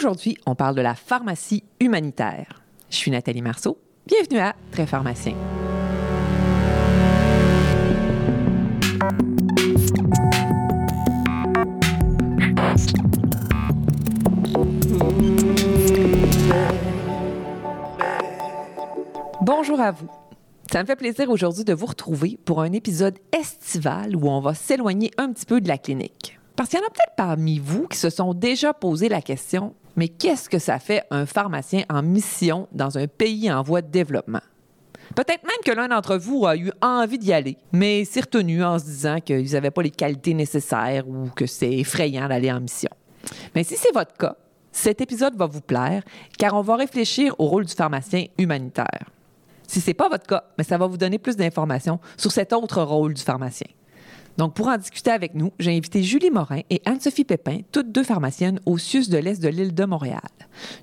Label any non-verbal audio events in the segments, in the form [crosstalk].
Aujourd'hui, on parle de la pharmacie humanitaire. Je suis Nathalie Marceau. Bienvenue à Très Pharmacien. Bonjour à vous. Ça me fait plaisir aujourd'hui de vous retrouver pour un épisode estival où on va s'éloigner un petit peu de la clinique. Parce qu'il y en a peut-être parmi vous qui se sont déjà posé la question, mais qu'est-ce que ça fait un pharmacien en mission dans un pays en voie de développement? Peut-être même que l'un d'entre vous a eu envie d'y aller, mais s'est retenu en se disant qu'ils n'avaient pas les qualités nécessaires ou que c'est effrayant d'aller en mission. Mais si c'est votre cas, cet épisode va vous plaire car on va réfléchir au rôle du pharmacien humanitaire. Si ce n'est pas votre cas, mais ça va vous donner plus d'informations sur cet autre rôle du pharmacien. Donc, pour en discuter avec nous, j'ai invité Julie Morin et Anne-Sophie Pépin, toutes deux pharmaciennes au CIUS de l'Est de l'île de Montréal.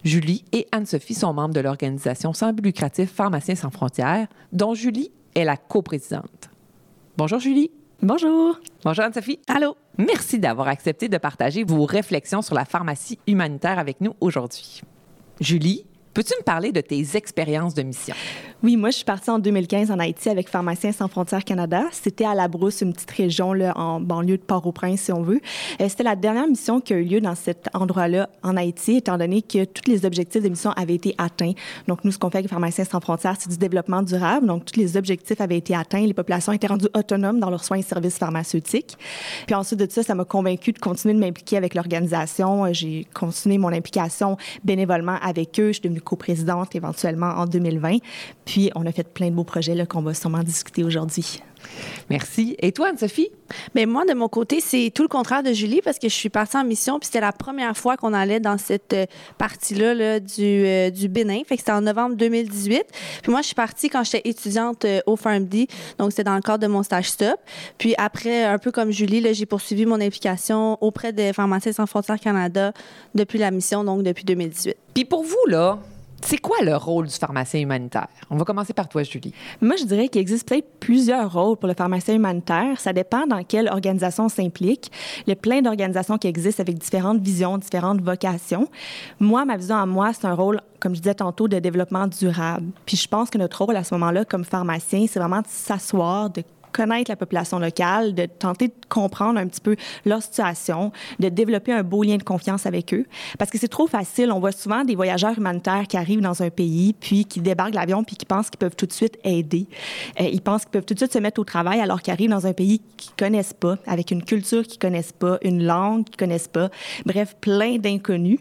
Julie et Anne-Sophie sont membres de l'organisation sans but lucratif Pharmaciens sans frontières, dont Julie est la coprésidente. Bonjour Julie. Bonjour. Bonjour Anne-Sophie. Allô. Merci d'avoir accepté de partager vos réflexions sur la pharmacie humanitaire avec nous aujourd'hui. Julie, Peux-tu me parler de tes expériences de mission? Oui, moi, je suis partie en 2015 en Haïti avec Pharmaciens sans frontières Canada. C'était à La Brousse, une petite région là, en banlieue de Port-au-Prince, si on veut. Euh, c'était la dernière mission qui a eu lieu dans cet endroit-là en Haïti, étant donné que tous les objectifs de mission avaient été atteints. Donc, nous, ce qu'on fait avec Pharmaciens sans frontières, c'est du développement durable. Donc, tous les objectifs avaient été atteints. Les populations étaient rendues autonomes dans leurs soins et services pharmaceutiques. Puis ensuite de ça, ça m'a convaincu de continuer de m'impliquer avec l'organisation. Euh, j'ai continué mon implication bénévolement avec eux. Je suis devenue coprésidente éventuellement en 2020. Puis, on a fait plein de beaux projets qu'on va sûrement discuter aujourd'hui. Merci. Et toi, Anne-Sophie? Mais moi, de mon côté, c'est tout le contraire de Julie parce que je suis partie en mission, puis c'était la première fois qu'on allait dans cette euh, partie-là du, euh, du Bénin. Fait que c'était en novembre 2018. Puis moi, je suis partie quand j'étais étudiante euh, au PharmD, donc c'était dans le cadre de mon stage stop. Puis après, un peu comme Julie, j'ai poursuivi mon implication auprès des Pharmaciens sans frontières Canada depuis la mission, donc depuis 2018. Puis pour vous, là, c'est quoi le rôle du pharmacien humanitaire? On va commencer par toi, Julie. Moi, je dirais qu'il existe peut-être plusieurs rôles pour le pharmacien humanitaire. Ça dépend dans quelle organisation s'implique. Il y a plein d'organisations qui existent avec différentes visions, différentes vocations. Moi, ma vision à moi, c'est un rôle, comme je disais tantôt, de développement durable. Puis je pense que notre rôle à ce moment-là, comme pharmacien, c'est vraiment de s'asseoir, de connaître la population locale, de tenter de comprendre un petit peu leur situation, de développer un beau lien de confiance avec eux. Parce que c'est trop facile. On voit souvent des voyageurs humanitaires qui arrivent dans un pays, puis qui débarquent l'avion, puis qui pensent qu'ils peuvent tout de suite aider. Euh, ils pensent qu'ils peuvent tout de suite se mettre au travail alors qu'ils arrivent dans un pays qu'ils connaissent pas, avec une culture qu'ils connaissent pas, une langue qu'ils connaissent pas. Bref, plein d'inconnus.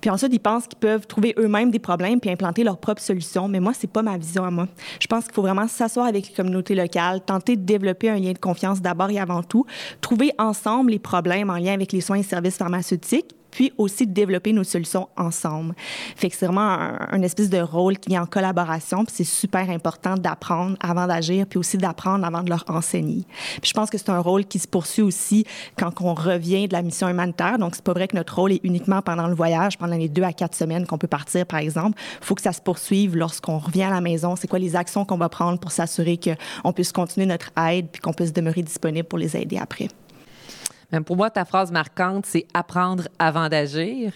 Puis ensuite, ils pensent qu'ils peuvent trouver eux-mêmes des problèmes puis implanter leurs propres solutions. Mais moi, c'est pas ma vision à moi. Je pense qu'il faut vraiment s'asseoir avec les communautés locales, tenter de développer un lien de confiance d'abord et avant tout, trouver ensemble les problèmes en lien avec les soins et services pharmaceutiques, puis aussi de développer nos solutions ensemble. Fait que c'est vraiment un, espèce de rôle qui est en collaboration, puis c'est super important d'apprendre avant d'agir, puis aussi d'apprendre avant de leur enseigner. Puis je pense que c'est un rôle qui se poursuit aussi quand on revient de la mission humanitaire. Donc c'est pas vrai que notre rôle est uniquement pendant le voyage, pendant les deux à quatre semaines qu'on peut partir, par exemple. Il faut que ça se poursuive lorsqu'on revient à la maison. C'est quoi les actions qu'on va prendre pour s'assurer qu'on puisse continuer notre aide, puis qu'on puisse demeurer disponible pour les aider après. Même pour moi, ta phrase marquante, c'est apprendre avant d'agir.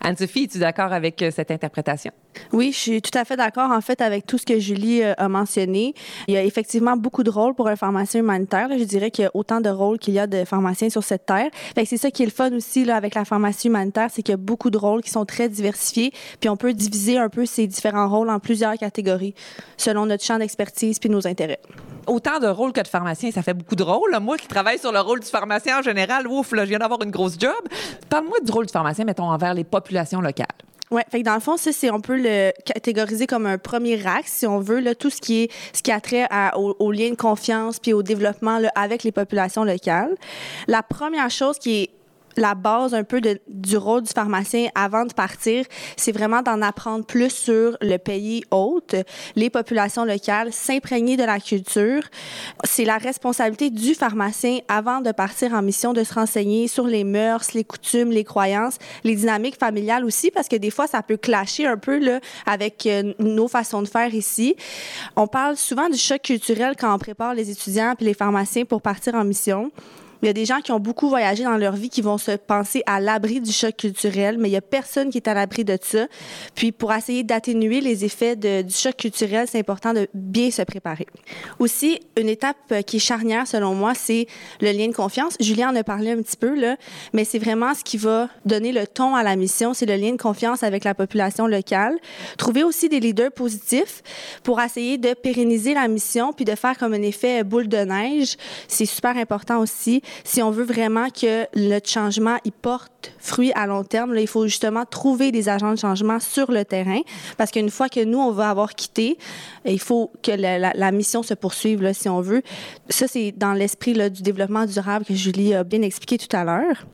Anne-Sophie, es-tu d'accord avec euh, cette interprétation? Oui, je suis tout à fait d'accord, en fait, avec tout ce que Julie euh, a mentionné. Il y a effectivement beaucoup de rôles pour un pharmacien humanitaire. Je dirais qu'il y a autant de rôles qu'il y a de pharmaciens sur cette terre. c'est ça qui est le fun aussi là, avec la pharmacie humanitaire, c'est qu'il y a beaucoup de rôles qui sont très diversifiés. Puis on peut diviser un peu ces différents rôles en plusieurs catégories selon notre champ d'expertise puis nos intérêts autant de rôles que de pharmacien, ça fait beaucoup de rôles. Moi qui travaille sur le rôle du pharmacien en général, ouf, là, je viens d'avoir une grosse job. Parle-moi du rôle du pharmacien, mettons, envers les populations locales. Oui, fait que dans le fond, ça, c'est, on peut le catégoriser comme un premier axe, si on veut, là, tout ce qui est, ce qui a trait au, au, lien de confiance puis au développement là, avec les populations locales. La première chose qui est la base un peu de, du rôle du pharmacien avant de partir, c'est vraiment d'en apprendre plus sur le pays hôte, les populations locales, s'imprégner de la culture. C'est la responsabilité du pharmacien avant de partir en mission de se renseigner sur les mœurs, les coutumes, les croyances, les dynamiques familiales aussi, parce que des fois, ça peut clasher un peu là, avec euh, nos façons de faire ici. On parle souvent du choc culturel quand on prépare les étudiants puis les pharmaciens pour partir en mission Il y a des gens qui ont beaucoup voyagé dans leur vie qui vont se penser à l'abri du choc culturel, mais il y a personne qui est à l'abri de ça. Puis pour essayer d'atténuer les effets du choc culturel, c'est important de bien se préparer. Aussi, une étape qui est charnière selon moi, c'est le lien de confiance. Julien en a parlé un petit peu là, mais c'est vraiment ce qui va donner le ton à la mission, c'est le lien de confiance avec la population locale. Trouver aussi des leaders positifs pour essayer de pérenniser la mission puis de faire comme un effet boule de neige. C'est super important aussi si on veut vraiment que le changement il porte fruit à long terme. Il faut justement trouver des agents de changement sur le terrain parce qu'une fois que nous on va avoir quitté, il faut que la, mission se poursuive si on veut. Ça c'est dans l'esprit du développement durable que Julie a bien expliqué tout à l'heure.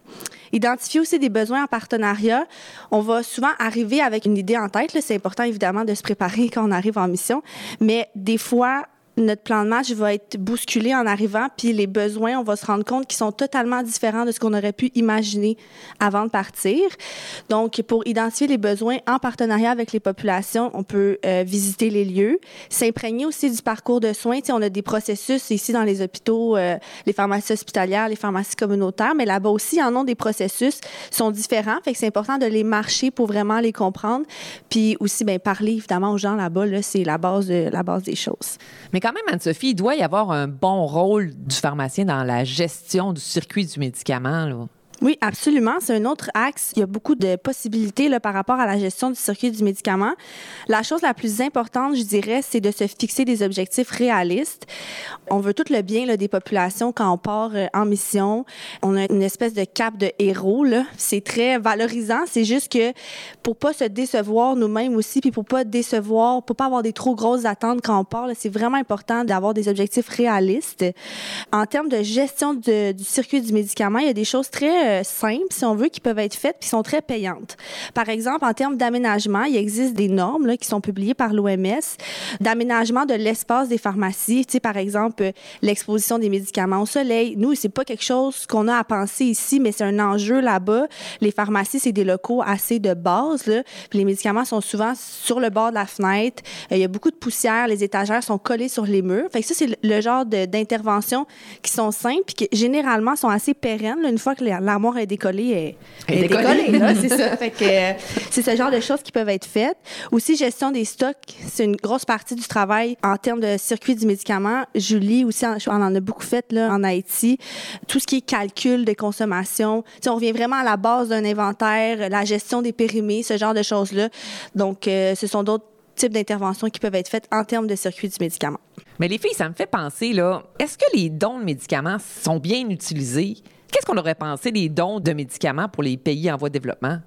Identifier aussi des besoins en partenariat. On va souvent arriver avec une idée en tête. C'est important évidemment de se préparer quand on arrive en mission, mais des fois, notre plan de match va être bousculé en arrivant, puis les besoins, on va se rendre compte qu'ils sont totalement différents de ce qu'on aurait pu imaginer avant de partir. Donc, pour identifier les besoins en partenariat avec les populations, on peut euh, visiter les lieux, s'imprégner aussi du parcours de soins. On a des processus ici dans les hôpitaux, euh, les pharmacies hospitalières, les pharmacies communautaires, mais là-bas aussi, en ont des processus sont différents. Fait que c'est important de les marcher pour vraiment les comprendre, puis aussi, ben parler évidemment aux gens là-bas. Là, c'est la base de la base des choses. Quand même, Anne-Sophie, il doit y avoir un bon rôle du pharmacien dans la gestion du circuit du médicament. Oui, absolument. C'est un autre axe. Il y a beaucoup de possibilités là, par rapport à la gestion du circuit du médicament. La chose la plus importante, je dirais, c'est de se fixer des objectifs réalistes. On veut tout le bien des populations quand on part euh, en mission. On a une espèce de cap de héros. C'est très valorisant. C'est juste que pour pas se décevoir nous-mêmes aussi, puis pour pas décevoir, pour pas avoir des trop grosses attentes quand on part, c'est vraiment important d'avoir des objectifs réalistes. En termes de gestion du circuit du médicament, il y a des choses très euh, simples, si on veut, qui peuvent être faites, puis sont très payantes. Par exemple, en termes d'aménagement, il existe des normes là, qui sont publiées par l'OMS d'aménagement de l'espace des pharmacies. Tu sais, par exemple, l'exposition des médicaments au soleil. Nous, c'est pas quelque chose qu'on a à penser ici, mais c'est un enjeu là-bas. Les pharmacies, c'est des locaux assez de base. Là, puis les médicaments sont souvent sur le bord de la fenêtre. Euh, il y a beaucoup de poussière. Les étagères sont collées sur les murs. Fait ça, c'est le genre d'intervention qui sont simples puis qui généralement sont assez pérennes. Une fois que l'armoire est décollée, elle, est décollée. décollée c'est ça. [laughs] Fait que euh, c'est ce genre de choses qui peuvent être faites. Aussi, gestion des stocks, c'est une grosse partie du travail en termes de circuit du médicament. Julie aussi, on en a beaucoup fait là en Haïti. Tout ce qui est calcul de consommation, T'sais, on revient vraiment à la base d'un inventaire, la gestion des périmés, ce genre de choses-là. Donc, euh, ce sont d'autres types d'interventions qui peuvent être faites en termes de circuit du médicament. Mais les filles, ça me fait penser, là, est-ce que les dons de médicaments sont bien utilisés? Qu'est-ce qu'on aurait pensé des dons de médicaments pour les pays en voie de développement?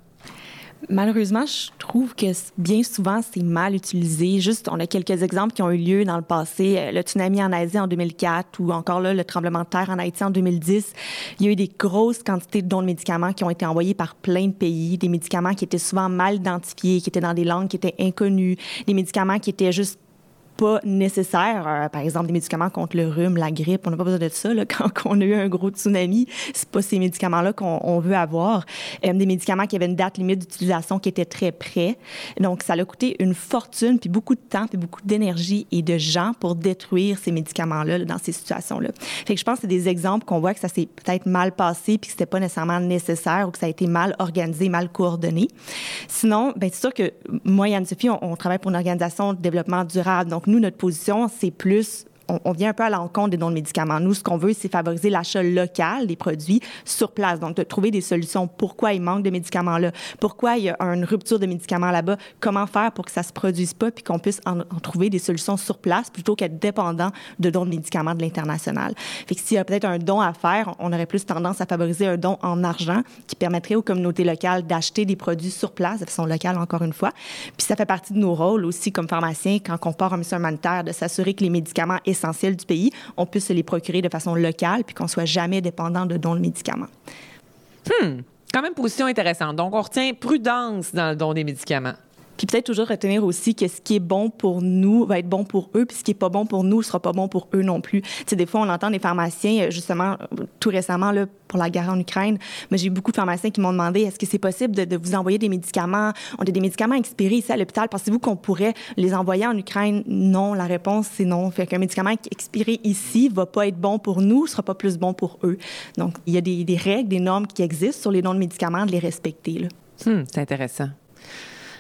Malheureusement, je trouve que bien souvent, c'est mal utilisé. Juste, on a quelques exemples qui ont eu lieu dans le passé. Euh, le tsunami en Asie en 2004 ou encore là, le tremblement de terre en Haïti en 2010. Il y a eu des grosses quantités de dons de médicaments qui ont été envoyés par plein de pays. Des médicaments qui étaient souvent mal identifiés, qui étaient dans des langues qui étaient inconnues. Des médicaments qui étaient juste pas nécessaires. Euh, par exemple, des médicaments contre le rhume, la grippe, on n'a pas besoin de ça. Là, [laughs] quand, on a eu un gros tsunami, c'est pas ces médicaments-là qu'on veut avoir. Euh, des médicaments qui avaient une date limite d'utilisation qui était très près. Donc, ça a coûté une fortune, puis beaucoup de temps, puis beaucoup d'énergie et de gens pour détruire ces médicaments-là dans ces situations-là. Fait que je pense que c'est des exemples qu'on voit que ça s'est peut-être mal passé, puis que c'était pas nécessairement nécessaire ou que ça a été mal organisé, mal coordonné. Sinon, ben c'est sûr que moi et Anne-Sophie, on, on travaille pour une organisation de développement durable. Donc, nous, notre position, c'est plus on, vient un peu à l'encontre des dons de médicaments. Nous, ce qu'on veut, c'est favoriser l'achat local des produits sur place. Donc, de trouver des solutions. Pourquoi il manque de médicaments là? Pourquoi il y a une rupture de médicaments là-bas? Comment faire pour que ça se produise pas puis qu'on puisse en, trouver des solutions sur place plutôt qu'être dépendant de dons de médicaments de l'international? Fait que s'il y a peut-être un don à faire, on aurait plus tendance à favoriser un don en argent qui permettrait aux communautés locales d'acheter des produits sur place de façon locale, encore une fois. Puis ça fait partie de nos rôles aussi comme pharmaciens quand on part en mission humanitaire de s'assurer que les médicaments essentiels du pays, on puisse se les procurer de façon locale puis qu'on soit jamais dépendant de dons de médicaments. Hmm. Quand même position intéressante. Donc, on retient prudence dans le don des médicaments. Puis peut-être toujours retenir aussi que ce qui est bon pour nous va être bon pour eux, puis ce qui est pas bon pour nous sera pas bon pour eux non plus. Tu sais, des fois, on entend des pharmaciens, euh, justement, tout récemment, là, pour la guerre en Ukraine, mais j'ai eu beaucoup de pharmaciens qui m'ont demandé est-ce que c'est possible de, vous envoyer des médicaments? On a des médicaments expirés ici à l'hôpital. Pensez-vous qu'on pourrait les envoyer en Ukraine? Non, la réponse c'est non. Fait qu'un médicament expiré ici va pas être bon pour nous, sera pas plus bon pour eux. Donc, il y a des, des règles, des normes qui existent sur les noms de médicaments, de les respecter. Hmm, c'est intéressant.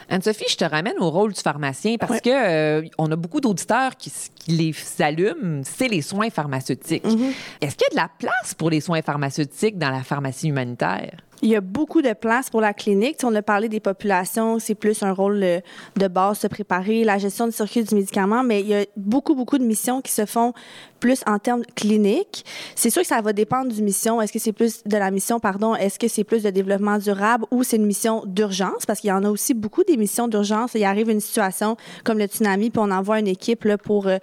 Anne-Sophie, je te ramène au rôle du pharmacien parce Ouais. que euh, on a beaucoup d'auditeurs qui, qui les allument, c'est les soins pharmaceutiques. Mhm. Est-ce qu'il y a de la place pour les soins pharmaceutiques dans la pharmacie humanitaire? Il y a beaucoup de place pour la clinique. On a parlé des populations, c'est plus un rôle euh, de base, se préparer, la gestion du circuit du médicament, mais il y a beaucoup, beaucoup de missions qui se font plus en termes cliniques. C'est sûr que ça va dépendre du mission. Est-ce que c'est plus de la mission, pardon, est-ce que c'est plus de développement durable ou c'est une mission d'urgence? Parce qu'il y en a aussi beaucoup des missions d'urgence. Il arrive une situation comme le tsunami, puis on envoie une équipe là, pour euh,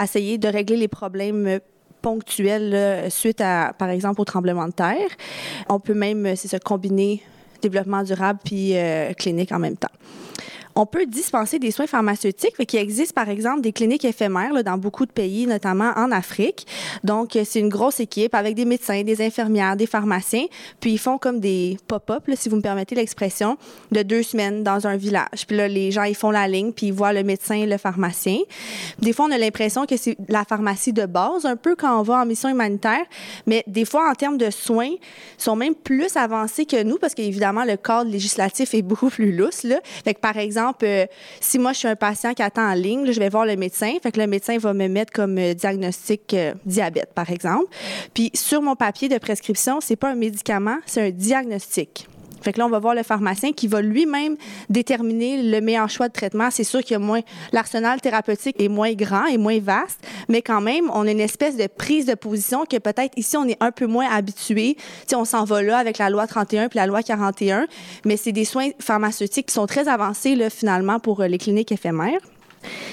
essayer de régler les problèmes ponctuels là, suite à, par exemple, au tremblement de terre. On peut même, euh, c'est ça, combiner développement durable puis euh, clinique en même temps. On peut dispenser des soins pharmaceutiques, fait qu'il existe par exemple des cliniques éphémères là, dans beaucoup de pays, notamment en Afrique. Donc euh, c'est une grosse équipe avec des médecins, des infirmières, des pharmaciens, puis ils font comme des pop-up, si vous me permettez l'expression, de deux semaines dans un village. Puis là les gens ils font la ligne, puis ils voient le médecin, le pharmacien. Des fois on a l'impression que c'est la pharmacie de base un peu quand on va en mission humanitaire, mais des fois en termes de soins sont même plus avancés que nous parce qu'évidemment le cadre législatif est [laughs] beaucoup plus lousse là. Fait que par exemple euh, si moi je suis un patient qui attend en ligne, je vais voir le médecin, fait que le médecin va me mettre comme euh, diagnostic euh, diabète par exemple. Puis sur mon papier de prescription, c'est pas un médicament, c'est un diagnostic. Fait là, on va voir le pharmacien qui va lui-même déterminer le meilleur choix de traitement. C'est sûr qu'il a moins, l'arsenal thérapeutique est moins grand et moins vaste, mais quand même, on a une espèce de prise de position que peut-être ici, on est un peu moins habitué. Tu on s'en va là avec la loi 31 puis la loi 41, mais c'est des soins pharmaceutiques qui sont très avancés, là, finalement, pour euh, les cliniques éphémères.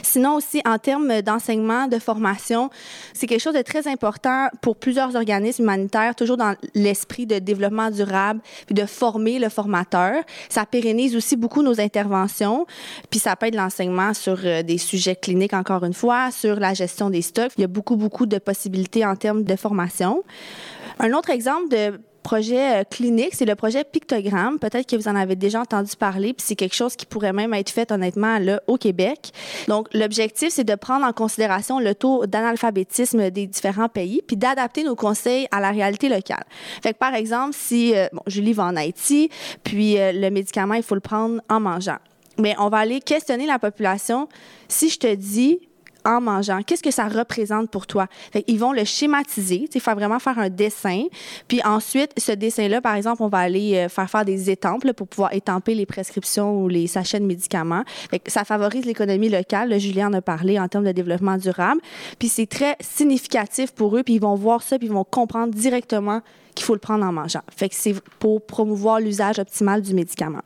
Sinon aussi, en termes d'enseignement, de formation, c'est quelque chose de très important pour plusieurs organismes humanitaires, toujours dans l'esprit de développement durable, puis de former le formateur. Ça pérennise aussi beaucoup nos interventions, puis ça peut être l'enseignement sur euh, des sujets cliniques, encore une fois, sur la gestion des stocks. Il y a beaucoup, beaucoup de possibilités en termes de formation. Un autre exemple de projet euh, clinique, c'est le projet Pictogramme. Peut-être que vous en avez déjà entendu parler, puis c'est quelque chose qui pourrait même être fait honnêtement là au Québec. Donc l'objectif c'est de prendre en considération le taux d'analphabétisme des différents pays, puis d'adapter nos conseils à la réalité locale. Fait que par exemple, si euh, bon, Julie va en Haïti, puis euh, le médicament il faut le prendre en mangeant. Mais on va aller questionner la population. Si je te dis en mangeant. Qu'est-ce que ça représente pour toi? Fait ils vont le schématiser, faut vraiment faire un dessin. Puis ensuite, ce dessin-là, par exemple, on va aller euh, faire faire des étampes pour pouvoir étamper les prescriptions ou les sachets de médicaments. Fait ça favorise l'économie locale. Là, Julien en a parlé en termes de développement durable. Puis c'est très significatif pour eux. Puis ils vont voir ça, puis ils vont comprendre directement qu'il faut le prendre en mangeant. Fait que c'est pour promouvoir l'usage optimal du médicament.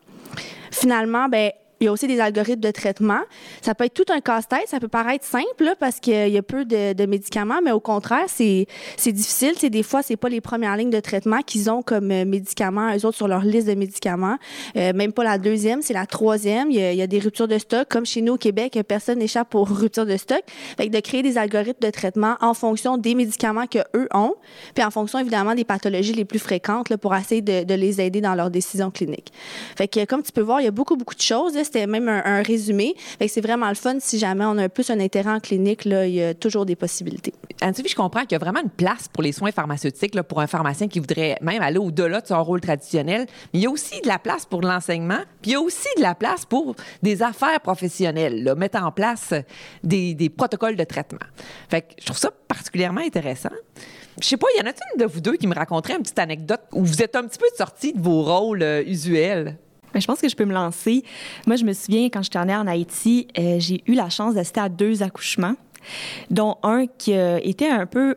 Finalement, ben il y a aussi des algorithmes de traitement. Ça peut être tout un casse-tête. Ça peut paraître simple là, parce qu'il y a peu de, médicaments, mais au contraire, c'est difficile. C'est des fois, c'est pas les premières lignes de traitement qu'ils ont comme euh, médicaments, eux autres, sur leur liste de médicaments. Euh, même pas la deuxième, c'est la troisième. Il y, a, des ruptures de stock. Comme chez nous au Québec, personne n'échappe aux ruptures de stock. Fait que de créer des algorithmes de traitement en fonction des médicaments que eux ont, puis en fonction évidemment des pathologies les plus fréquentes là, pour essayer de, les aider dans leurs décisions cliniques. Fait que comme tu peux voir, il y a beaucoup, beaucoup de choses. C'était même un, résumé. c'est vraiment le fun si jamais on a plus un intérêt en clinique, il y a toujours des possibilités. Anne-Sophie, je comprends qu'il y a vraiment une place pour les soins pharmaceutiques pour un pharmacien qui voudrait même aller au-delà de son rôle traditionnel. Mais il y a aussi de la place pour l'enseignement, puis il y a aussi de la place pour des affaires professionnelles, mettre en place des, protocoles de traitement. Je trouve ça particulièrement intéressant. Je sais pas, y en a-t-il une de vous deux qui me raconterait une petite anecdote où vous êtes un petit peu sorti de vos rôles euh, usuels? Mais je pense que je peux me lancer. Moi, je me souviens, quand j'étais en Haïti, euh, j'ai eu la chance d'assister à deux accouchements, dont un qui euh, était un peu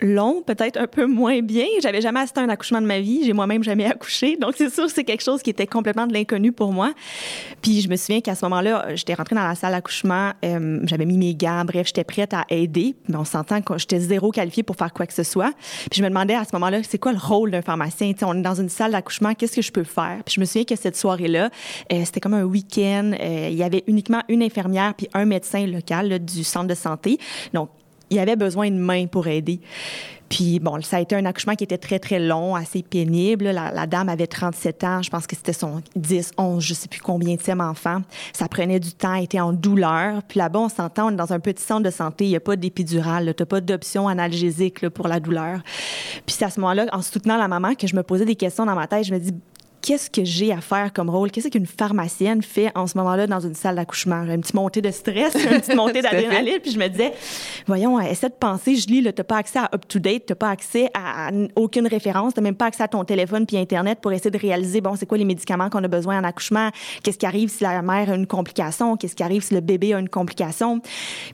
long, peut-être un peu moins bien. J'avais jamais assisté à un accouchement de ma vie. J'ai moi-même jamais accouché. Donc, c'est sûr, c'est quelque chose qui était complètement de l'inconnu pour moi. Puis, je me souviens qu'à ce moment-là, j'étais rentrée dans la salle d'accouchement. Euh, j'avais mis mes gants. Bref, j'étais prête à aider. Mais on s'entend que j'étais zéro qualifiée pour faire quoi que ce soit. Puis, je me demandais à ce moment-là, c'est quoi le rôle d'un pharmacien? on est dans une salle d'accouchement. Qu'est-ce que je peux faire? Puis, je me souviens que cette soirée-là, euh, c'était comme un week-end. Euh, il y avait uniquement une infirmière puis un médecin local du centre de santé. Donc, il avait besoin de mains pour aider. Puis bon, ça a été un accouchement qui était très, très long, assez pénible. La, dame avait 37 ans, je pense que c'était son 10, 11, je sais plus combien de enfant. Ça prenait du temps, elle était en douleur. Puis là-bas, on s'entend, on est dans un petit centre de santé, il n'y a pas d'épidural, tu pas d'option analgésique pour la douleur. Puis c'est à ce moment-là, en soutenant la maman, que je me posais des questions dans ma tête. Je me dis, qu'est-ce que j'ai à faire comme rôle? Qu'est-ce qu'une pharmacienne fait en ce moment-là dans une salle d'accouchement? Une petite montée de stress, une petite [laughs] montée d'adrénaline, puis je me disais, voyons, essaie de penser, je lis, tu n'as pas accès à up-to-date, tu n'as pas accès à, aucune référence, tu n'as même pas accès à ton téléphone puis Internet pour essayer de réaliser, bon, c'est quoi les médicaments qu'on a besoin en accouchement? Qu'est-ce qui arrive si la mère a une complication? Qu'est-ce qui arrive si le bébé a une complication?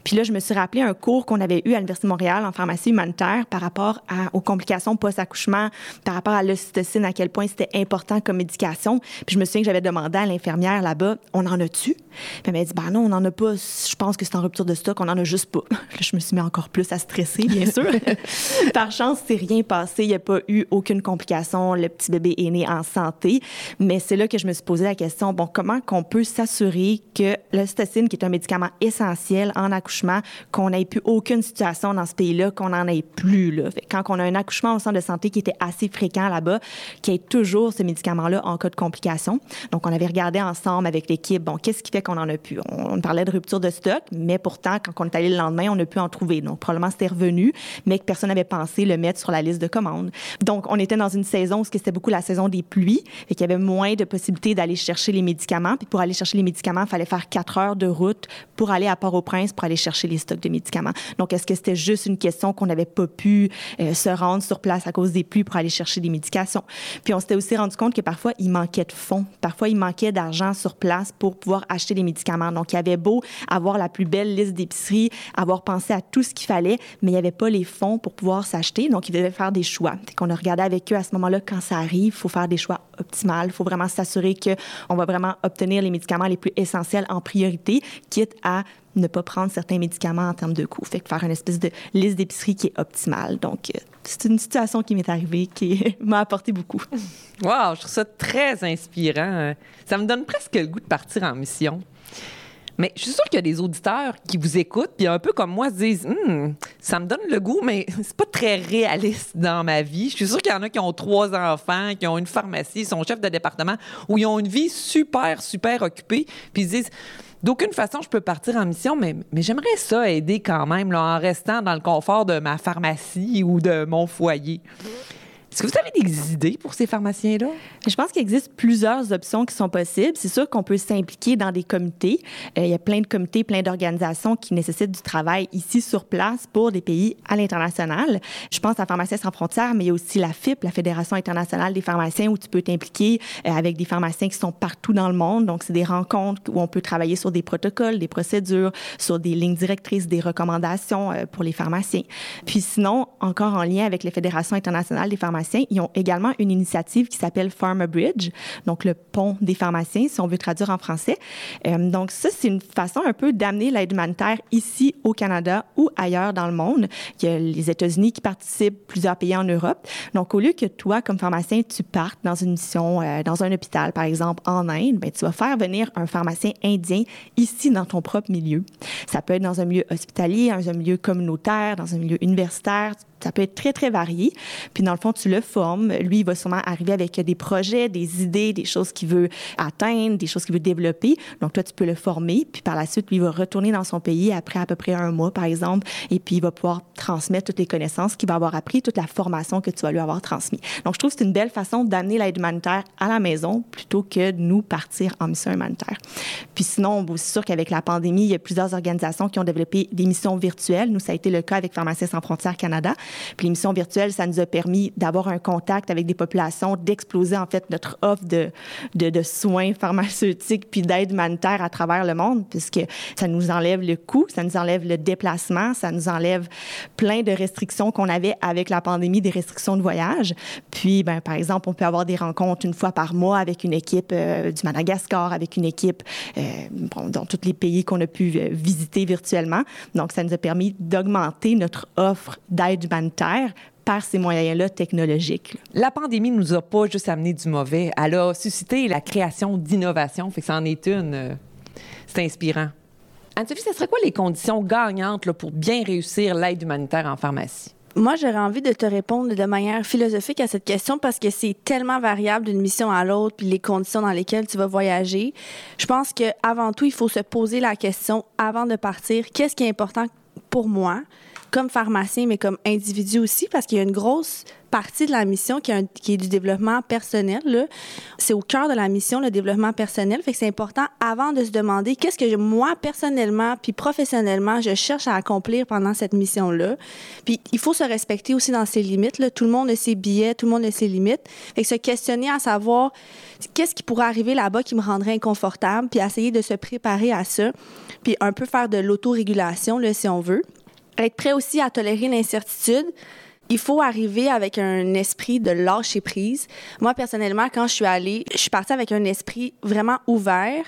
Puis là, je me suis rappelé un cours qu'on avait eu à l'Université de Montréal en pharmacie humanitaire par rapport aux complications post-accouchement, par rapport à l'ocytocine, à quel point c'était important comme médication. Puis je me souviens que j'avais demandé à l'infirmière là-bas, on en a-tu? Puis elle m'a dit, ben non, on n'en a pas. Je pense que c'est en rupture de stock, on n'en a juste pas. [laughs] je me suis mis encore plus à stresser, bien sûr. [laughs] Par chance, c'est rien passé. Il n'y a pas eu aucune complication. Le petit bébé est né en santé. Mais c'est là que je me suis posé la question, bon, comment qu'on peut s'assurer que l'ocytocine, qui est un médicament essentiel en accouchement, qu'on n'ait plus aucune situation dans ce pays-là, qu'on n'en ait plus, là? quand on a un accouchement au centre de santé qui était assez fréquent là-bas, qu'il y ait toujours ce médicament-là en cas de complications. Donc, on avait regardé ensemble avec l'équipe, bon, qu'est-ce qui fait qu'on en a pu? On, parlait de rupture de stock, mais pourtant, quand on est allé le lendemain, on a pu en trouver. Donc, probablement, c'était revenu, mais que personne n'avait pensé le mettre sur la liste de commandes. Donc, on était dans une saison où c'était beaucoup la saison des pluies et qu'il y avait moins de possibilités d'aller chercher les médicaments. Puis pour aller chercher les médicaments, il fallait faire quatre heures de route pour aller à Port-au-Prince pour aller chercher les stocks de médicaments. Donc, est-ce que c'était juste une question qu'on n'avait pas pu euh, se rendre sur place à cause des pluies pour aller chercher des médications? Puis on s'était aussi rendu compte que parfois, parfois, il manquait de fonds. Parfois, il manquait d'argent sur place pour pouvoir acheter les médicaments. Donc, il y avait beau avoir la plus belle liste d'épicerie, avoir pensé à tout ce qu'il fallait, mais il n'y avait pas les fonds pour pouvoir s'acheter. Donc, il devait faire des choix. On a regardé avec eux à ce moment-là, quand ça arrive, il faut faire des choix optimaux. Il faut vraiment s'assurer qu'on va vraiment obtenir les médicaments les plus essentiels en priorité, quitte à ne pas prendre certains médicaments en termes de coût. Fait que faire une espèce de liste d'épicerie qui est optimale. Donc, euh, c'est une situation qui m'est arrivée qui [laughs] m'a apporté beaucoup. Wow, je trouve ça très inspirant. Ça me donne presque le goût de partir en mission. Mais je suis sûre qu'il y a des auditeurs qui vous écoutent, puis un peu comme moi, se disent hum, ça me donne le goût, mais [laughs] c'est pas très réaliste dans ma vie. Je suis sûre qu'il y en a qui ont trois enfants, qui ont une pharmacie, sont chef de département, où ils ont une vie super, super occupée, puis ils disent d'aucune façon, je peux partir en mission, mais, j'aimerais ça aider quand même, en restant dans le confort de ma pharmacie ou de mon foyer. Est-ce que vous avez des idées pour ces pharmaciens-là? Je pense qu'il existe plusieurs options qui sont possibles. C'est sûr qu'on peut s'impliquer dans des comités. Euh, il y a plein de comités, plein d'organisations qui nécessitent du travail ici sur place pour des pays à l'international. Je pense à Pharmaciens sans frontières, mais il y a aussi la FIP, la Fédération internationale des pharmaciens, où tu peux t'impliquer euh, avec des pharmaciens qui sont partout dans le monde. Donc, c'est des rencontres où on peut travailler sur des protocoles, des procédures, sur des lignes directrices, des recommandations euh, pour les pharmaciens. Puis sinon, encore en lien avec la Fédération internationale des pharmaciens, ils ont également une initiative qui s'appelle Pharma Bridge, donc le pont des pharmaciens, si on veut traduire en français. Euh, donc ça, c'est une façon un peu d'amener l'aide humanitaire ici au Canada ou ailleurs dans le monde. Il y a les États-Unis qui participent, plusieurs pays en Europe. Donc au lieu que toi, comme pharmacien, tu partes dans une mission, euh, dans un hôpital, par exemple, en Inde, ben, tu vas faire venir un pharmacien indien ici dans ton propre milieu. Ça peut être dans un milieu hospitalier, dans un milieu communautaire, dans un milieu universitaire ça peut être très, très varié. Puis dans le fond, tu le formes. Lui, il va sûrement arriver avec des projets, des idées, des choses qu'il veut atteindre, des choses qu'il veut développer. Donc toi, tu peux le former. Puis par la suite, lui, il va retourner dans son pays après à peu près un mois, par exemple. Et puis il va pouvoir transmettre toutes les connaissances qu'il va avoir appris, toute la formation que tu vas lui avoir transmise. Donc je trouve que c'est une belle façon d'amener l'aide humanitaire à la maison plutôt que de nous partir en mission humanitaire. Puis sinon, c'est sûr qu'avec la pandémie, il y a plusieurs organisations qui ont développé des missions virtuelles. Nous, ça a été le cas avec Pharmaciens sans frontières Canada Puis l'émission virtuelle, ça nous a permis d'avoir un contact avec des populations, d'exploser en fait notre offre de, soins pharmaceutiques puis d'aide humanitaire à travers le monde, puisque ça nous enlève le coût, ça nous enlève le déplacement, ça nous enlève plein de restrictions qu'on avait avec la pandémie, des restrictions de voyage. Puis, ben, par exemple, on peut avoir des rencontres une fois par mois avec une équipe euh, du Madagascar, avec une équipe euh, dans tous les pays qu'on a pu euh, visiter virtuellement. Donc, ça nous a permis d'augmenter notre offre d'aide humanitaire par ces moyens-là technologiques. La pandémie ne nous a pas juste amené du mauvais, elle a suscité la création d'innovation, fait que ça en est une. euh, c'est inspirant. Anne-Sophie, ce serait quoi les conditions gagnantes là, pour bien réussir l'aide humanitaire en pharmacie? Moi, j'aurais envie de te répondre de manière philosophique à cette question parce que c'est tellement variable d'une mission à l'autre, puis les conditions dans lesquelles tu vas voyager. Je pense que avant tout, il faut se poser la question avant de partir qu'est-ce qui est important pour moi, comme pharmacien, mais comme individu aussi, parce qu'il y a une grosse partie de la mission qui est, du développement personnel. C'est au cœur de la mission, le développement personnel. Fait que c'est important avant de se demander qu'est-ce que moi, personnellement, puis professionnellement, je cherche à accomplir pendant cette mission-là. Puis il faut se respecter aussi dans ses limites. Là. Tout le monde a ses billets, tout le monde a ses limites. Fait que se questionner à savoir qu'est-ce qui pourrait arriver là-bas qui me rendrait inconfortable, puis essayer de se préparer à ça, puis un peu faire de l'autorégulation, si on veut. Être prêt aussi à tolérer l'incertitude. Il faut arriver avec un esprit de lâcher prise. Moi, personnellement, quand je suis allée, je suis partie avec un esprit vraiment ouvert.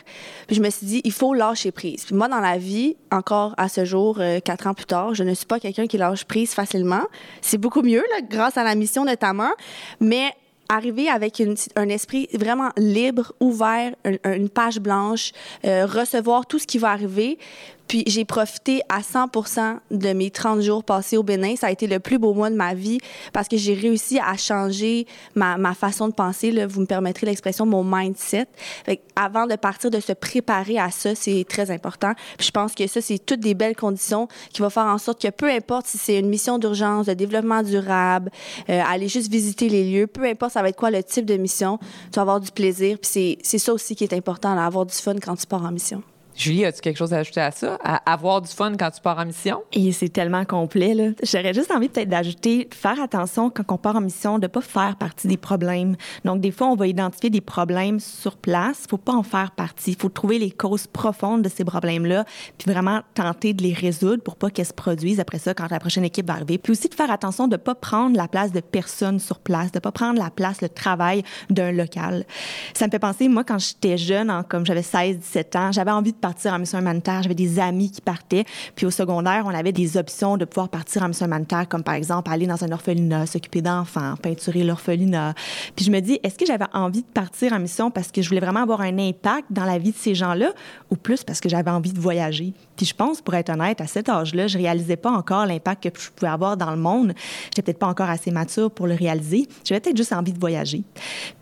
Je me suis dit, il faut lâcher prise. Moi, dans la vie, encore à ce jour, euh, quatre ans plus tard, je ne suis pas quelqu'un qui lâche prise facilement. C'est beaucoup mieux, grâce à la mission notamment. Mais arriver avec un esprit vraiment libre, ouvert, un- une page blanche, euh, recevoir tout ce qui va arriver. Puis j'ai profité à 100% de mes 30 jours passés au Bénin. Ça a été le plus beau mois de ma vie parce que j'ai réussi à changer ma, ma façon de penser. Là, vous me permettrez l'expression, mon mindset. Fait avant de partir, de se préparer à ça, c'est très important. Puis je pense que ça, c'est toutes des belles conditions qui vont faire en sorte que peu importe si c'est une mission d'urgence, de développement durable, euh, aller juste visiter les lieux, peu importe ça va être quoi le type de mission, tu vas avoir du plaisir. Puis c'est- c'est ça aussi qui est important, là, avoir du fun quand tu pars en mission. Julie, as-tu quelque chose à ajouter à ça? À avoir du fun quand tu pars en mission? Et c'est tellement complet, là. J'aurais juste envie peut-être d'ajouter, faire attention quand on part en mission, de pas faire partie des problèmes. Donc, des fois, on va identifier des problèmes sur place. Faut pas en faire partie. Il faut trouver les causes profondes de ces problèmes-là, puis vraiment tenter de les résoudre pour pas qu'elles se produisent après ça quand la prochaine équipe va arriver. Puis aussi de faire attention de pas prendre la place de personnes sur place, de pas prendre la place, le travail d'un local. Ça me fait penser, moi, quand j'étais jeune, comme j'avais 16, 17 ans, j'avais envie de partir en mission humanitaire. J'avais des amis qui partaient. Puis au secondaire, on avait des options de pouvoir partir en mission humanitaire, comme par exemple aller dans un orphelinat, s'occuper d'enfants, peinturer l'orphelinat. Puis je me dis, est-ce que j'avais envie de partir en mission parce que je voulais vraiment avoir un impact dans la vie de ces gens-là ou plus parce que j'avais envie de voyager? Puis je pense, pour être honnête, à cet âge-là, je réalisais pas encore l'impact que je pouvais avoir dans le monde. J'étais peut-être pas encore assez mature pour le réaliser. J'avais peut-être juste envie de voyager.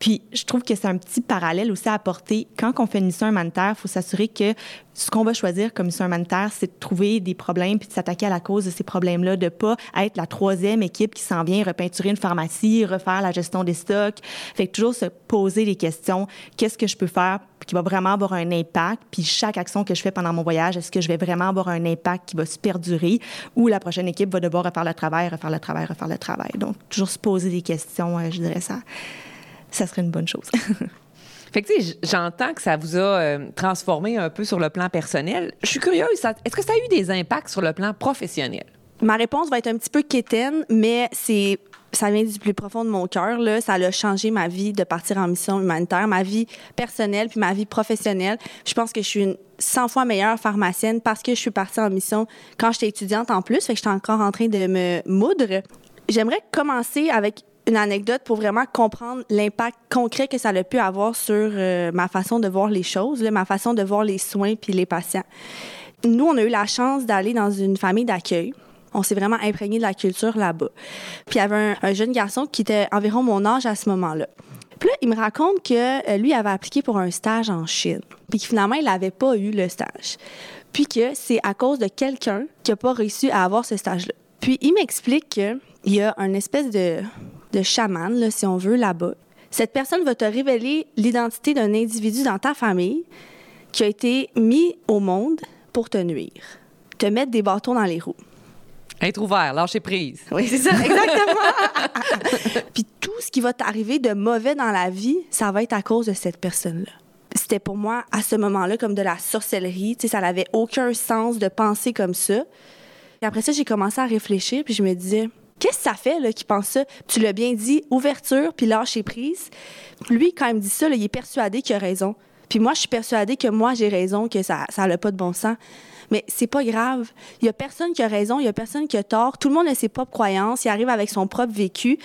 Puis je trouve que c'est un petit parallèle aussi à apporter. Quand on fait une mission humanitaire, il faut s'assurer que ce qu'on va choisir comme mission humanitaire, c'est de trouver des problèmes puis de s'attaquer à la cause de ces problèmes-là, de pas être la troisième équipe qui s'en vient repeinturer une pharmacie, refaire la gestion des stocks. Fait que toujours se poser les questions. Qu'est-ce que je peux faire qui va vraiment avoir un impact? Puis chaque action que je fais pendant mon voyage, est-ce que je vais vraiment avoir un impact qui va se perdurer ou la prochaine équipe va devoir refaire le travail, refaire le travail, refaire le travail? Donc, toujours se poser des questions, euh, je dirais ça. Ça serait une bonne chose. [laughs] Fait que, tu j'entends que ça vous a euh, transformé un peu sur le plan personnel. Je suis curieuse, est-ce que ça a eu des impacts sur le plan professionnel? Ma réponse va être un petit peu quétaine, mais c'est ça vient du plus profond de mon cœur. Là. Ça a changé ma vie de partir en mission humanitaire, ma vie personnelle puis ma vie professionnelle. Je pense que je suis une 100 fois meilleure pharmacienne parce que je suis partie en mission quand j'étais étudiante en plus. Fait que j'étais encore en train de me moudre. J'aimerais commencer avec une anecdote pour vraiment comprendre l'impact concret que ça a pu avoir sur euh, ma façon de voir les choses, ma façon de voir les soins puis les patients. Nous, on a eu la chance d'aller dans une famille d'accueil. On s'est vraiment imprégné de la culture là-bas. Puis il y avait un, un jeune garçon qui était environ mon âge à ce moment-là. Puis là, il me raconte que euh, lui avait appliqué pour un stage en Chine. Puis que finalement, il n'avait pas eu le stage. Puis que c'est à cause de quelqu'un qui n'a pas réussi à avoir ce stage-là. Puis il m'explique qu'il y a une espèce de, de chaman, là, si on veut, là-bas. Cette personne va te révéler l'identité d'un individu dans ta famille qui a été mis au monde pour te nuire, te mettre des bâtons dans les roues. Être ouvert, lâcher prise. Oui, c'est ça, exactement. [laughs] Puis tout ce qui va t'arriver de mauvais dans la vie, ça va être à cause de cette personne-là. C'était pour moi, à ce moment-là, comme de la sorcellerie. Tu sais, ça n'avait aucun sens de penser comme ça. Et après ça, j'ai commencé à réfléchir, puis je me disais, qu'est-ce que ça fait qu'il pense ça? Tu l'as bien dit, ouverture, puis lâcher prise. Lui, quand il me dit ça, il est persuadé qu'il a raison. Puis moi, je suis persuadée que moi, j'ai raison, que ça n'a pas de bon sens. Mais c'est pas grave. Il y a personne qui a raison, il y a personne qui a tort. Tout le monde a ses propres croyances, il arrive avec son propre vécu.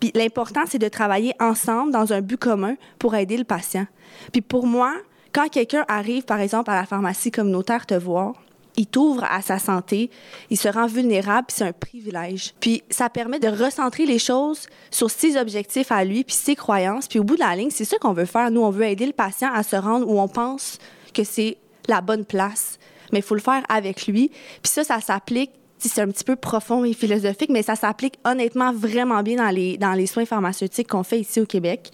Puis l'important, c'est de travailler ensemble dans un but commun pour aider le patient. Puis pour moi, quand quelqu'un arrive, par exemple, à la pharmacie communautaire te voir, il t'ouvre à sa santé, il se rend vulnérable, puis c'est un privilège. Puis ça permet de recentrer les choses sur ses objectifs à lui, puis ses croyances. Puis au bout de la ligne, c'est ça qu'on veut faire. Nous, on veut aider le patient à se rendre où on pense que c'est la bonne place mais il faut le faire avec lui. Puis ça, ça s'applique c'est un petit peu profond et philosophique, mais ça s'applique honnêtement vraiment bien dans les, dans les soins pharmaceutiques qu'on fait ici au Québec.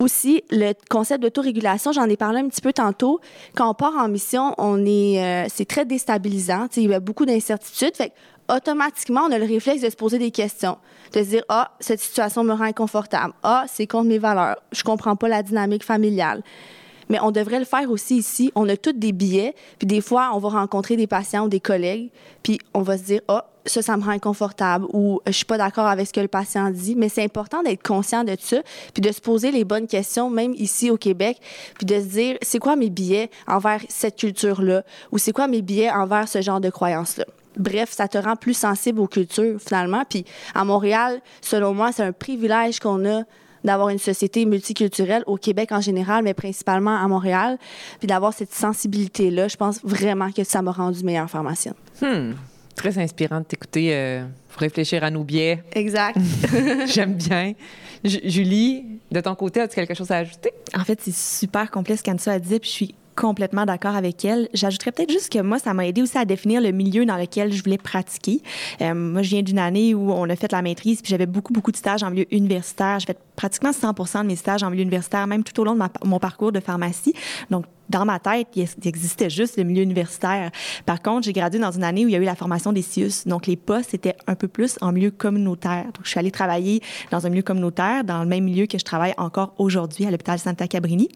Aussi, le concept d'autorégulation, j'en ai parlé un petit peu tantôt. Quand on part en mission, on est, euh, c'est très déstabilisant. Il y a beaucoup d'incertitudes. Fait automatiquement, on a le réflexe de se poser des questions, de se dire ah cette situation me rend inconfortable, ah c'est contre mes valeurs, je comprends pas la dynamique familiale mais on devrait le faire aussi ici. On a tous des billets, puis des fois, on va rencontrer des patients ou des collègues, puis on va se dire, ah, oh, ça, ça me rend inconfortable ou je suis pas d'accord avec ce que le patient dit. Mais c'est important d'être conscient de ça, puis de se poser les bonnes questions, même ici au Québec, puis de se dire, c'est quoi mes billets envers cette culture-là, ou c'est quoi mes billets envers ce genre de croyances-là. Bref, ça te rend plus sensible aux cultures, finalement. Puis à Montréal, selon moi, c'est un privilège qu'on a d'avoir une société multiculturelle au Québec en général, mais principalement à Montréal, puis d'avoir cette sensibilité-là, je pense vraiment que ça m'a rendu meilleure pharmacienne. Hmm. Très inspirant de t'écouter euh, réfléchir à nos biais. Exact. [laughs] J'aime bien. Julie, de ton côté, as-tu quelque chose à ajouter? En fait, c'est super complexe quand tu a dit, puis je suis complètement d'accord avec elle. J'ajouterais peut-être juste que moi, ça m'a aidé aussi à définir le milieu dans lequel je voulais pratiquer. Euh, moi, je viens d'une année où on a fait la maîtrise, puis j'avais beaucoup, beaucoup de stages en milieu universitaire. J'ai fait pratiquement 100 de mes stages en milieu universitaire, même tout au long de mon parcours de pharmacie. Donc, dans ma tête, il existait juste le milieu universitaire. Par contre, j'ai gradué dans une année où il y a eu la formation des CIUS. Donc, les postes étaient un peu plus en milieu communautaire. Donc, je suis allée travailler dans un milieu communautaire, dans le même milieu que je travaille encore aujourd'hui à l'hôpital Santa Cabrini.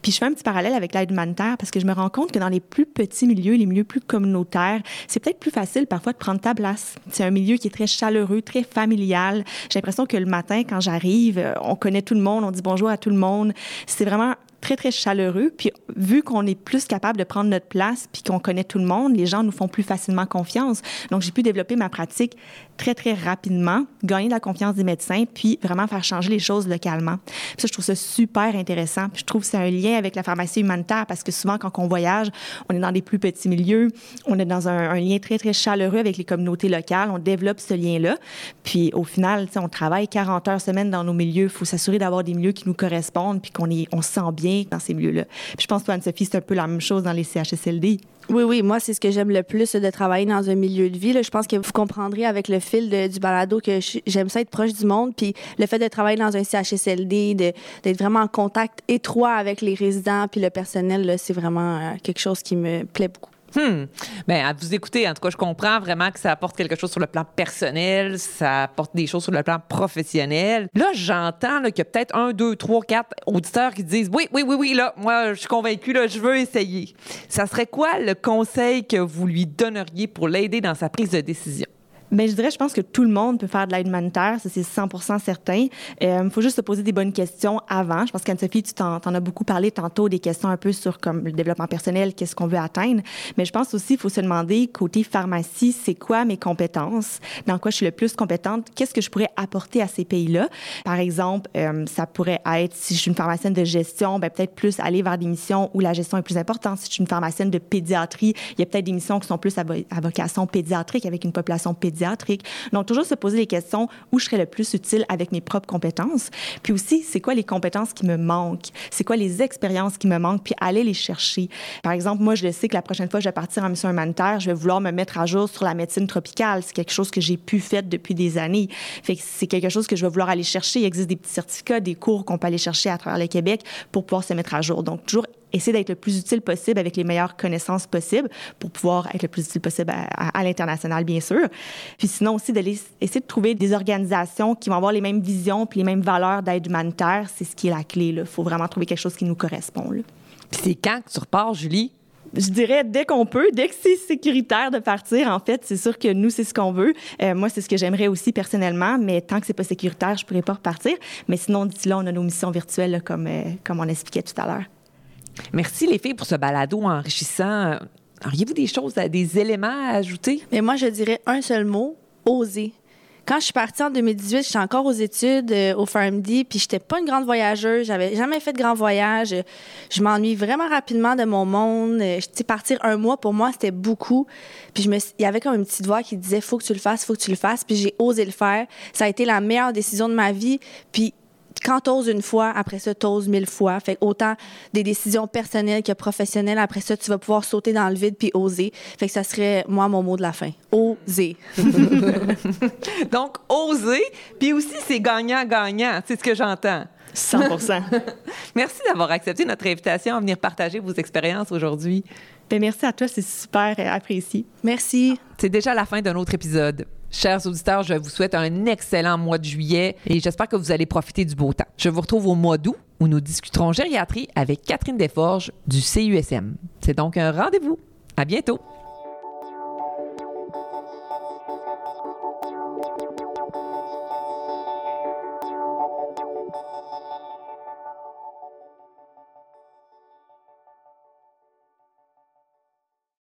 Puis, je fais un petit parallèle avec l'aide humanitaire parce que je me rends compte que dans les plus petits milieux, les milieux plus communautaires, c'est peut-être plus facile parfois de prendre ta place. C'est un milieu qui est très chaleureux, très familial. J'ai l'impression que le matin, quand j'arrive, on connaît tout le monde, on dit bonjour à tout le monde. C'est vraiment très, très chaleureux. Puis vu qu'on est plus capable de prendre notre place puis qu'on connaît tout le monde, les gens nous font plus facilement confiance. Donc, j'ai pu développer ma pratique très, très rapidement, gagner la confiance des médecins, puis vraiment faire changer les choses localement. Ça, je trouve ça super intéressant. Je trouve que c'est un lien avec la pharmacie humanitaire parce que souvent, quand on voyage, on est dans des plus petits milieux, on est dans un, lien très, très chaleureux avec les communautés locales, on développe ce lien-là. Puis au final, on travaille 40 heures semaine dans nos milieux. Il faut s'assurer d'avoir des milieux qui nous correspondent puis qu'on on se sent bien dans ces milieux-là. Puis je pense que Anne-Sophie, c'est un peu la même chose dans les CHSLD. Oui, oui, moi, c'est ce que j'aime le plus de travailler dans un milieu de vie. Je pense que vous comprendrez avec le fil du balado que j'aime ça être proche du monde. Puis le fait de travailler dans un CHSLD, d'être vraiment en contact étroit avec les résidents puis le personnel, c'est vraiment euh, quelque chose qui me plaît beaucoup. Hmm. Bien, à vous écouter, en tout cas, je comprends vraiment que ça apporte quelque chose sur le plan personnel, ça apporte des choses sur le plan professionnel. Là, j'entends qu'il y a peut-être un, deux, trois, quatre auditeurs qui disent Oui, oui, oui, oui, là, moi, je suis convaincu, là, je veux essayer. Ça serait quoi le conseil que vous lui donneriez pour l'aider dans sa prise de décision? Mais je dirais, je pense que tout le monde peut faire de l'aide humanitaire, ça c'est 100 certain. Il euh, faut juste se poser des bonnes questions avant. Je pense qu'Anne-Sophie, tu t'en, as beaucoup parlé tantôt, des questions un peu sur comme le développement personnel, qu'est-ce qu'on veut atteindre. Mais je pense aussi, il faut se demander, côté pharmacie, c'est quoi mes compétences? Dans quoi je suis le plus compétente? Qu'est-ce que je pourrais apporter à ces pays-là? Par exemple, euh, ça pourrait être, si je suis une pharmacienne de gestion, ben, peut-être plus aller vers des missions où la gestion est plus importante. Si je suis une pharmacienne de pédiatrie, il y a peut-être des missions qui sont plus à, à vocation pédiatrique avec une population pédiatrique donc, toujours se poser les questions où je serais le plus utile avec mes propres compétences? Puis aussi, c'est quoi les compétences qui me manquent? C'est quoi les expériences qui me manquent? Puis aller les chercher. Par exemple, moi, je le sais que la prochaine fois que je vais partir en mission humanitaire, je vais vouloir me mettre à jour sur la médecine tropicale. C'est quelque chose que j'ai pu faire depuis des années. Fait que c'est quelque chose que je vais vouloir aller chercher. Il existe des petits certificats, des cours qu'on peut aller chercher à travers le Québec pour pouvoir se mettre à jour. Donc, toujours essayer d'être le plus utile possible avec les meilleures connaissances possibles pour pouvoir être le plus utile possible à, à, l'international, bien sûr. Puis sinon aussi, d'aller essayer de trouver des organisations qui vont avoir les mêmes visions puis les mêmes valeurs d'aide humanitaire. C'est ce qui est la clé. Il faut vraiment trouver quelque chose qui nous correspond. Là. c'est quand que tu repars, Julie? je dirais dès qu'on peut, dès que c'est sécuritaire de partir, en fait, c'est sûr que nous, c'est ce qu'on veut. Euh, moi, c'est ce que j'aimerais aussi personnellement, mais tant que c'est pas sécuritaire, je pourrais pas repartir. Mais sinon, d'ici là, on a nos missions virtuelles, comme, euh, comme on expliquait tout à l'heure. Merci les filles pour ce balado enrichissant. Auriez-vous des choses, des éléments à ajouter? Mais moi, je dirais un seul mot, oser. Quand je suis partie en 2018, j'étais encore aux études euh, au PharmD, puis j'étais pas une grande voyageuse, j'avais jamais fait de grand voyage. Je m'ennuie vraiment rapidement de mon monde. Euh, partir un mois pour moi, c'était beaucoup. Puis il y avait comme une petite voix qui disait faut que tu le fasses, faut que tu le fasses, puis j'ai osé le faire. Ça a été la meilleure décision de ma vie. Puis quand t'oses une fois, après ça, t'oses mille fois. Fait autant des décisions personnelles que professionnelles, après ça, tu vas pouvoir sauter dans le vide puis oser. Fait que ça serait, moi, mon mot de la fin. Oser. [laughs] Donc, oser, puis aussi, c'est gagnant-gagnant. C'est ce que j'entends. 100% [laughs] Merci d'avoir accepté notre invitation à venir partager vos expériences aujourd'hui. Bien, merci à toi, c'est super apprécié. Merci. C'est déjà la fin d'un autre épisode. Chers auditeurs, je vous souhaite un excellent mois de juillet et j'espère que vous allez profiter du beau temps. Je vous retrouve au mois d'août où nous discuterons gériatrie avec Catherine Desforges du CUSM. C'est donc un rendez-vous. À bientôt.